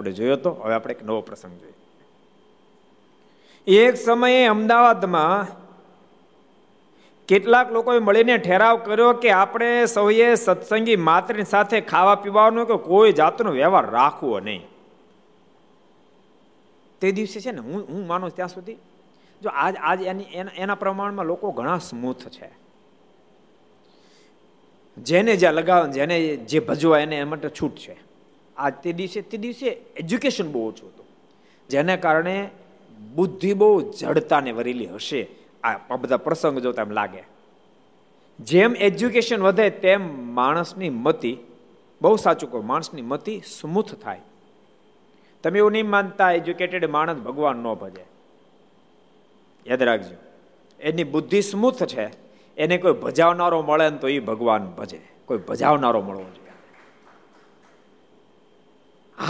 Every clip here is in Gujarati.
આપણે જોયો તો, હવે આપણે એક નવો પ્રસંગ જોઈએ. એક સમયે અમદાવાદમાં કેટલાક લોકોએ મળીને ઠેરાવ કર્યો કે આપણે સૌએ સત્સંગી માત્રની સાથે ખાવા પીવાનો કે કોઈ જાતનો વ્યવહાર રાખવો નહીં. તે દિવસે છે ને, હું હું માનું ત્યાં સુધી, જો આજ આજ એની, એના પ્રમાણમાં લોકો ઘણા સ્મૂથ છે. જેને જ્યાં લગાવ, જેને જે ભજવા, એને એ માટે છૂટ છે. આ તે દિવસે તે દિવસે એજ્યુકેશન બહુ ઓછું હતું. જેને કારણે બુદ્ધિ બહુ જડતાને વરેલી હશે. આ બધા પ્રસંગ જોતા એમ લાગે. જેમ એજ્યુકેશન વધે તેમ માણસની મતિ, બહુ સાચું કહો, માણસની મતિ સ્મૂથ થાય. તમે એવું નહીં માનતા, એજ્યુકેટેડ માણસ ભગવાન ન ભજે. યાદ રાખજો, એની બુદ્ધિ સ્મૂથ છે, એને કોઈ ભજાવનારો મળે ને તો એ ભગવાન ભજે. કોઈ ભજાવનારો મળવો જોઈએ.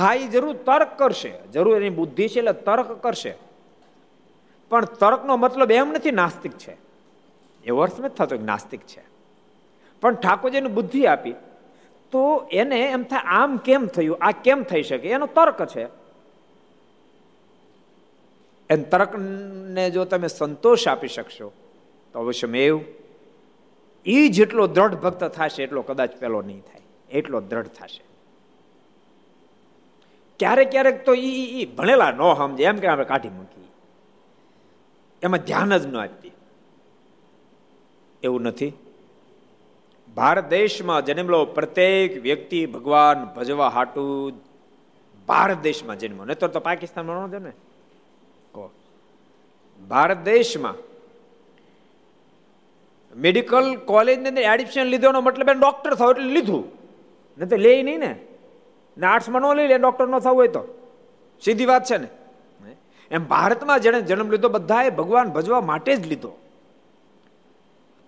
હા એ જરૂર તર્ક કરશે. જરૂર એની બુદ્ધિ છે એટલે તર્ક કરશે. પણ તર્કનો મતલબ એમ નથી નાસ્તિક છે. એવો અર્થ નથી થતો નાસ્તિક છે. પણ ઠાકોરજીને બુદ્ધિ આપી. તો એને એમ થાય, આમ કેમ થયું? આ કેમ થઈ શકે? એનો તર્ક છે. એમ તર્કને જો તમે સંતોષ આપી શકશો, તો અવશ્ય એવું એ જેટલો દ્રઢ ભક્ત થશે, એટલો કદાચ પેલો નહીં થાય. એટલો દ્રઢ થશે. ક્યારેક ક્યારેક તો એ ભણેલા ન સમજે. એમ કે આપણે કાઢી મૂકી એમાં ધ્યાન જ ન આપતી. એવું નથી. ભારત દેશમાં જન્મેલો પ્રત્યેક વ્યક્તિ ભગવાન ભજવા હાટું ભારત દેશમાં જન્મ્યો. નહીં તો પાકિસ્તાનમાં ન જન્મે. ભારત દેશમાં મેડિકલ કોલેજની અંદર એડમિશન લીધોનો મતલબ ડોક્ટર થયો એટલે લીધું. નહીં તો લે નહીં ને. આર્ટ્સમાં ન લઈ લે ડોક્ટર ન થવું હોય તો. સીધી વાત છે ને? એમ ભારતમાં જેણે જન્મ લીધો બધાએ ભગવાન ભજવા માટે જ લીધો.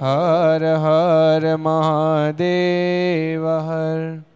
હર હર મહાદેવ હર